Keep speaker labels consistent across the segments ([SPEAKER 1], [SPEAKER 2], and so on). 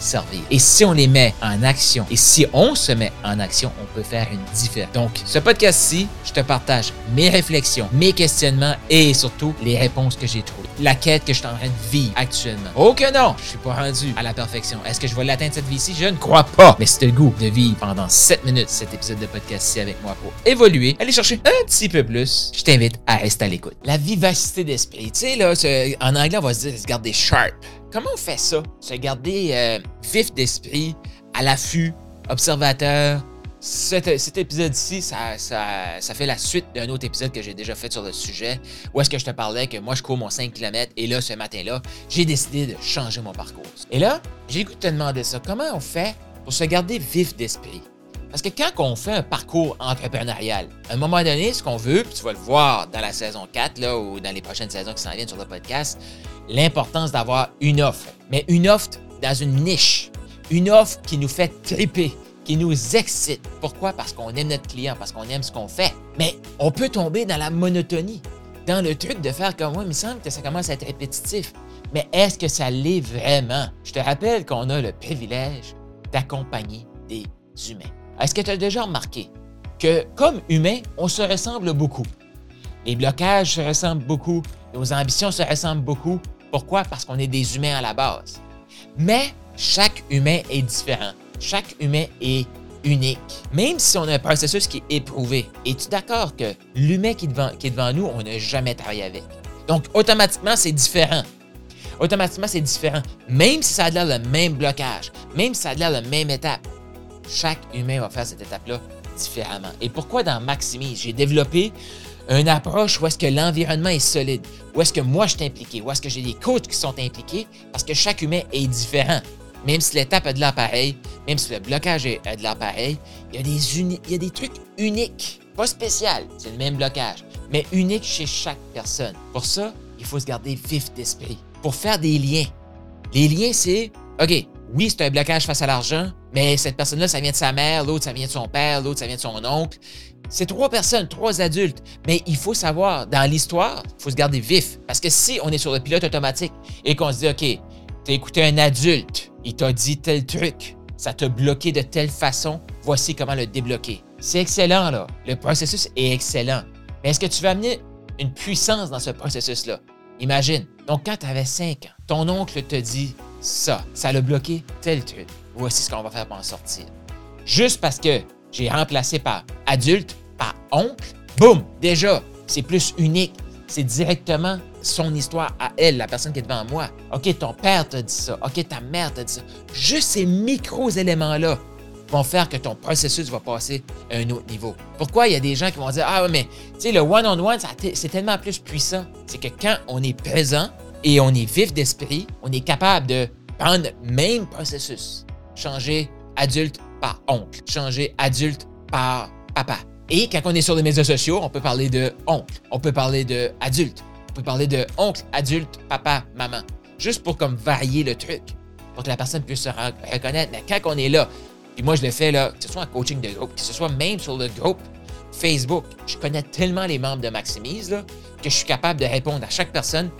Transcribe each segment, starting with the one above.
[SPEAKER 1] servir. Et si on les met en action, et si on se met en action, on peut faire une différence. Donc, ce podcast-ci, je te partage mes réflexions, mes questionnements et surtout les réponses que j'ai trouvées. La quête que je suis en train de vivre actuellement. Oh que non, je suis pas rendu à la perfection. Est-ce que je vais l'atteindre cette vie-ci? Je ne crois pas. Mais c'est le goût de vivre pendant 7 minutes cet épisode de podcast-ci avec moi pour évoluer, aller chercher un petit peu plus. Je t'invite à rester à l'écoute. La vivacité d'esprit. Tu sais, là, en anglais, on va se dire, se garder sharp. Comment on fait ça? Se garder euh, vif d'esprit, à l'affût, observateur. Cet, épisode-ci, ça, fait la suite d'un autre épisode que j'ai déjà fait sur le sujet, où est-ce que je te parlais que moi, je cours mon 5 km, et là, ce matin-là, j'ai décidé de changer mon parcours. Et là, j'ai goûté de te demander ça. Comment on fait pour se garder vif d'esprit? Parce que quand on fait un parcours entrepreneurial, à un moment donné, ce qu'on veut, puis tu vas le voir dans la saison 4 là, ou dans les prochaines saisons qui s'en viennent sur le podcast, l'importance d'avoir une offre. Mais une offre dans une niche. Une offre qui nous fait triper, qui nous excite. Pourquoi? Parce qu'on aime notre client, parce qu'on aime ce qu'on fait. Mais on peut tomber dans la monotonie, dans le truc de faire comme moi, il me semble que ça commence à être répétitif. Mais est-ce que ça l'est vraiment? Je te rappelle qu'on a le privilège d'accompagner des humains. Est-ce que tu as déjà remarqué que, comme humain, on se ressemble beaucoup? Les blocages se ressemblent beaucoup, nos ambitions se ressemblent beaucoup. Pourquoi? Parce qu'on est des humains à la base. Mais chaque humain est différent. Chaque humain est unique. Même si on a un processus qui est éprouvé, es-tu d'accord que l'humain qui, est devant nous, on n'a jamais travaillé avec? Donc, automatiquement, c'est différent. Automatiquement, c'est différent. Même si ça a l'air le même blocage, même si ça a l'air la même étape, chaque humain va faire cette étape-là différemment. Et pourquoi dans Maximise, j'ai développé une approche où est-ce que l'environnement est solide, où est-ce que moi je suis impliqué, où est-ce que j'ai des coachs qui sont impliqués, parce que chaque humain est différent. Même si l'étape a de l'appareil, même si le blocage a de l'appareil, il y a des il y a des trucs uniques, pas spécial, c'est le même blocage, mais unique chez chaque personne. Pour ça, il faut se garder vif d'esprit pour faire des liens. Les liens, c'est OK, oui, c'est un blocage face à l'argent, mais cette personne-là, ça vient de sa mère, l'autre, ça vient de son père, l'autre, ça vient de son oncle. C'est trois personnes, trois adultes. Mais il faut savoir, dans l'histoire, il faut se garder vif. Parce que si on est sur le pilote automatique et qu'on se dit, OK, t'as écouté un adulte, il t'a dit tel truc, ça t'a bloqué de telle façon, voici comment le débloquer. C'est excellent, là. Le processus est excellent. Mais est-ce que tu vas amener une puissance dans ce processus-là? Imagine. Donc, quand tu avais 5 ans, ton oncle te dit ça, ça l'a bloqué tel truc. Voici ce qu'on va faire pour en sortir. Juste parce que j'ai remplacé par adulte, par oncle, boum, déjà, c'est plus unique. C'est directement son histoire à elle, la personne qui est devant moi. OK, ton père t'a dit ça. OK, ta mère t'a dit ça. Juste ces micros-éléments-là vont faire que ton processus va passer à un autre niveau. Pourquoi il y a des gens qui vont dire Ah, mais tu sais, le one-on-one, c'est tellement plus puissant. C'est que quand on est présent et on est vif d'esprit, on est capable de prendre le même processus, changer adulte par oncle, changer adulte par papa. Et quand on est sur les médias sociaux, on peut parler de oncle, on peut parler de adulte, on peut parler de oncle, adulte, papa, maman. Juste pour comme varier le truc, pour que la personne puisse se reconnaître. Mais quand on est là, puis moi je le fais là, que ce soit en coaching de groupe, que ce soit même sur le groupe Facebook, je connais tellement les membres de Maximise là, que je suis capable de répondre à chaque personne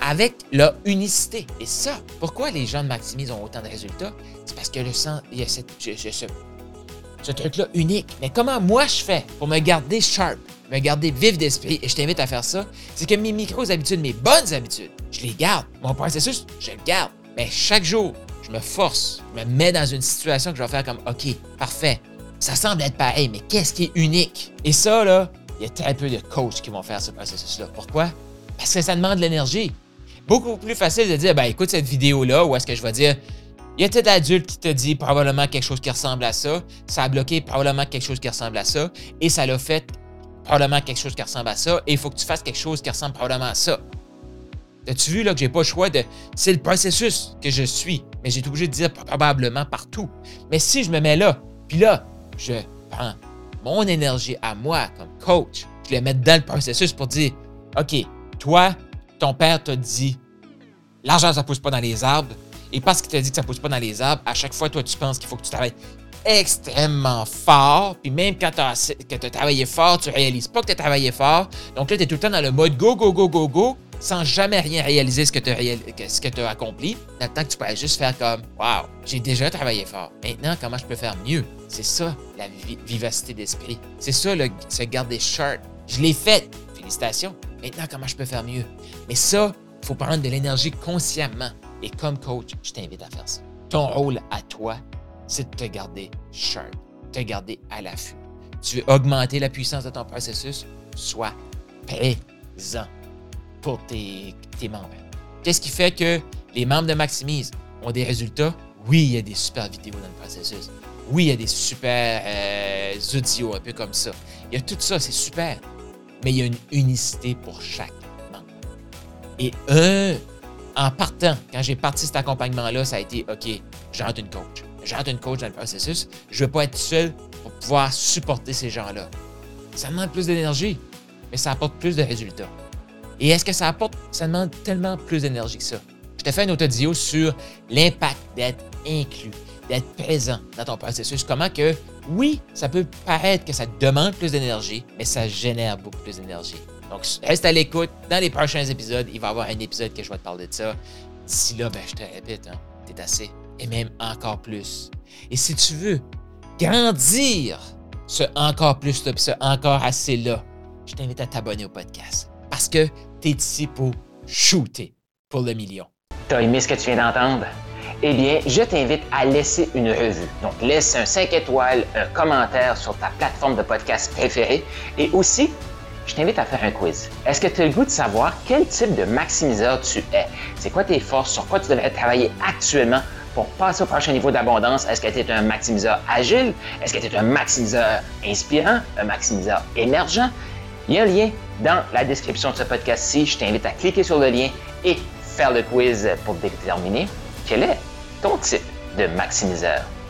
[SPEAKER 1] avec la unicité. Et ça, pourquoi les gens de Maximise ont autant de résultats? C'est parce que le sens, il y a cette, ce, truc-là unique. Mais comment moi je fais pour me garder sharp, me garder vif d'esprit, et je t'invite à faire ça, c'est que mes micros habitudes, mes bonnes habitudes, je les garde. Mon processus, je le garde. Mais chaque jour, je me force, je me mets dans une situation que je vais faire comme, OK, parfait. Ça semble être pareil, mais qu'est-ce qui est unique? Et ça, là, il y a très peu de coachs qui vont faire ce processus-là. Pourquoi? Parce que ça demande de l'énergie beaucoup plus facile de dire, ben écoute cette vidéo-là, où est-ce que je vais dire, il y a tel adulte qui te dit probablement quelque chose qui ressemble à ça, ça a bloqué probablement quelque chose qui ressemble à ça, et ça l'a fait probablement quelque chose qui ressemble à ça, et il faut que tu fasses quelque chose qui ressemble probablement à ça. As-tu vu là que j'ai pas le choix de. C'est le processus que je suis. mais j'ai été obligé de dire probablement partout. Mais si je me mets là, puis là, je prends mon énergie à moi comme coach, je la mets dans le processus pour dire OK, toi, ton père t'a dit l'argent, ça pousse pas dans les arbres. Et parce qu'il t'a dit que ça pousse pas dans les arbres, à chaque fois, toi, tu penses qu'il faut que tu travailles extrêmement fort. Puis même quand tu as, travaillé fort, tu réalises pas que tu as travaillé fort. Donc là, tu es tout le temps dans le mode go, go, go, go, go, sans jamais rien réaliser ce que tu as, accompli. Dans le temps que tu pourrais juste faire comme Waouh, j'ai déjà travaillé fort. Maintenant, comment je peux faire mieux? C'est ça, la vivacité d'esprit. C'est ça, le, se garder sharp. Je l'ai fait. Félicitations. Maintenant, comment je peux faire mieux? Mais ça, il faut prendre de l'énergie consciemment. Et comme coach, je t'invite à faire ça. Ton rôle à toi, c'est de te garder sharp, te garder à l'affût. Tu veux augmenter la puissance de ton processus? Sois présent pour tes, membres. Qu'est-ce qui fait que les membres de Maximise ont des résultats? Oui, il y a des super vidéos dans le processus. Oui, il y a des super euh, audios un peu comme ça. Il y a tout ça, c'est super. Mais il y a une unicité pour chaque membre. Et un, en partant, quand j'ai parti cet accompagnement-là, ça a été OK, j'entre une coach. J'entre une coach dans le processus. Je ne veux pas être seul pour pouvoir supporter ces gens-là. Ça demande plus d'énergie, mais ça apporte plus de résultats. Et est-ce que ça apporte, ça demande tellement plus d'énergie ça? Je te fais un autre audio sur l'impact d'être inclus, d'être présent dans ton processus. Comment que, oui, ça peut paraître que ça demande plus d'énergie, mais ça génère beaucoup plus d'énergie. Donc, reste à l'écoute. Dans les prochains épisodes, il va y avoir un épisode que je vais te parler de ça. D'ici là, ben, je te répète, hein, t'es assez. Et même encore plus. Et si tu veux grandir ce encore plus, ce encore assez là, je t'invite à t'abonner au podcast. Parce que tu es ici pour shooter pour le million.
[SPEAKER 2] T'as aimé ce que tu viens d'entendre? Eh bien, je t'invite à laisser une revue. Donc, laisse un 5 étoiles, un commentaire sur ta plateforme de podcast préférée et aussi je t'invite à faire un quiz. Est-ce que tu as le goût de savoir quel type de maximiseur tu es? C'est quoi tes forces? Sur quoi tu devrais travailler actuellement? Pour passer au prochain niveau d'abondance? Est-ce que tu es un maximiseur agile? Est-ce que tu es un maximiseur inspirant? Un maximiseur émergent? Il y a un lien dans la description de ce podcast-ci. Je t'invite à cliquer sur le lien et faire le quiz pour déterminer quel est ton type de maximiseur.